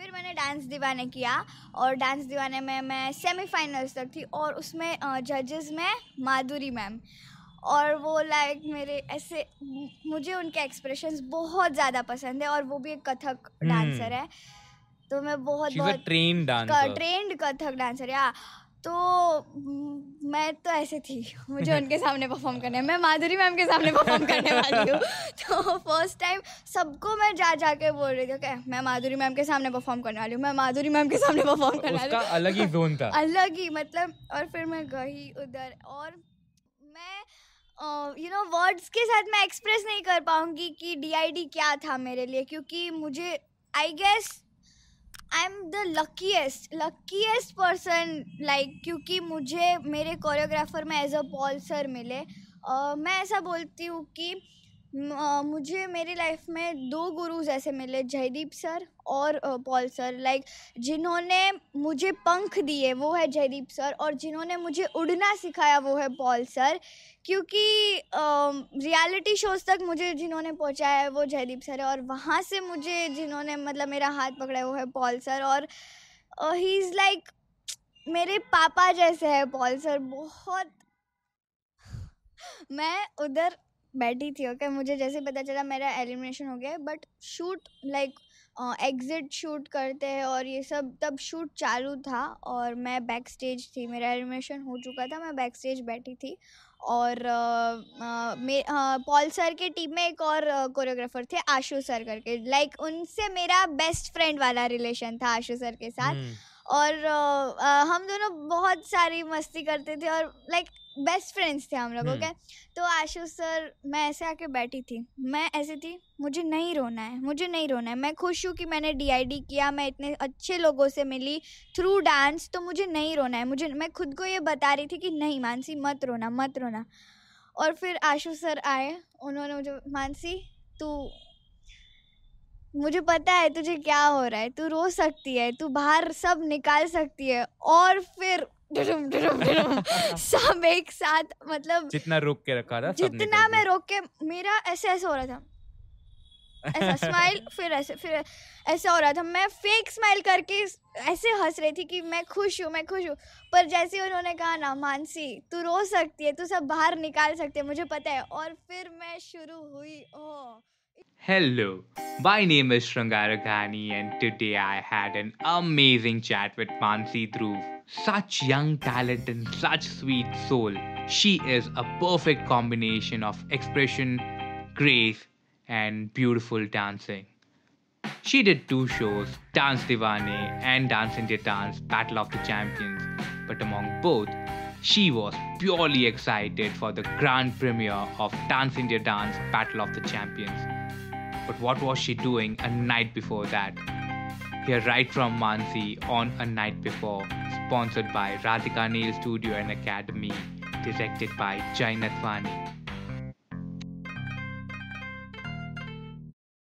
फिर मैंने डांस दीवाने किया और डांस दीवाने में मैं सेमीफाइनल्स तक थी और उसमें जजेस में माधुरी मैम। और वो लाइक मेरे ऐसे मुझे उनके एक्सप्रेशंस बहुत ज़्यादा पसंद है और वो भी एक कथक डांसर है। तो मैं बहुत बहुत trained dancer trained Kathak dancer या तो मैं तो ऐसे थी। मुझे उनके सामने परफॉर्म करना मैं माधुरी मैम के सामने परफॉर्म करने वाली हूँ। तो फ़र्स्ट टाइम सबको मैं जा जा के बोल रही थी कि मैं माधुरी मैम के सामने परफॉर्म करने वाली हूँ। मैं माधुरी मैम के सामने परफॉर्म करने वाली हूँ। अलग ही जोन था। अलग ही मतलब और फिर मैं गई उधर और मैं यू नो वर्ड्स के साथ मैं एक्सप्रेस नहीं कर पाऊँगी कि डीआईडी क्या था मेरे लिए क्योंकि मुझे I guess luckiest luckiest person like क्योंकि मुझे मेरे कोरियोग्राफर में एज अ पॉल सर मिले। uh, मैं ऐसा बोलती हूँ कि मुझे मेरी लाइफ में दो गुरुज ऐसे मिले, जयदीप सर और पॉल सर। लाइक जिन्होंने मुझे पंख दिए, वो है जयदीप सर, और जिन्होंने मुझे उड़ना सिखाया, वो है पॉल सर। क्योंकि रियलिटी शोज़ तक मुझे जिन्होंने पहुँचाया है, वो जयदीप सर है, और वहाँ से मुझे जिन्होंने मतलब मेरा हाथ पकड़ा है, वो है पॉल सर। और ही इज़ लाइक मेरे पापा जैसे है पॉल सर, बहुत। मैं उधर बैठी थी ओके मुझे जैसे पता चला मेरा एलिमिनेशन हो गया but shoot like exit shoot करते हैं और ये सब तब शूट चालू था और मैं बैक स्टेज थी मेरा एलिमिनेशन हो चुका था मैं बैक स्टेज बैठी थी और पॉल सर के टीम में एक और कोरियोग्राफर थे आशु सर करके। लाइक उनसे मेरा बेस्ट फ्रेंड वाला रिलेशन था आशु सर के साथ। हम्म, और अ, हम दोनों बहुत सारी मस्ती करते थे और लाइक बेस्ट फ्रेंड्स थे हम लोग हम्म। ओके तो आशु सर मैं ऐसे आके बैठी थी। मैं ऐसे थी मुझे नहीं रोना है मुझे नहीं रोना है। मैं खुश हूँ कि मैंने डीआईडी किया मैं इतने अच्छे लोगों से मिली। थ्रू डांस तो मुझे नहीं रोना है मुझे मैं खुद को ये बता रही थी कि नहीं मानसी मत रोना मत रोना। और फिर आशु सर आए उन्होंने मुझे मानसी तू मुझे पता है तुझे क्या हो रहा है तू रो सकती है तू बाहर सब निकाल सकती है और फिर डुडुम, डुडुम, डुडुम, सब एक साथ मतलब जितना रोक के रखा था जितना मैं रोक के मेरा ऐसे ऐसे हो रहा था। ऐसा स्माइल फिर ऐसे फिर ऐसे हो रहा था। मैं फेक स्माइल करके ऐसे हंस रही थी कि मैं खुश हूँ मैं खुश हूँ। पर जैसे उन्होंने कहा ना मानसी तू रो सकती है तू सब बाहर निकाल सकती है मुझे पता है। और फिर मैं शुरू हुई ओह। Hello, my name is Shrangara Ghani, and today I had an amazing chat with Mansi Dhruv. Such young talent and such sweet soul. She is a perfect combination of expression, grace, and beautiful dancing. She did two shows, Dance Divane and Dance India Dance Battle of the Champions. But among both, she was purely excited for the grand premiere of Dance India Dance Battle of the Champions. But what was she doing a night before that? Here, right from Mansi on A Night Before, sponsored by Radhika Nail Studio and Academy, directed by Jai Nathwani.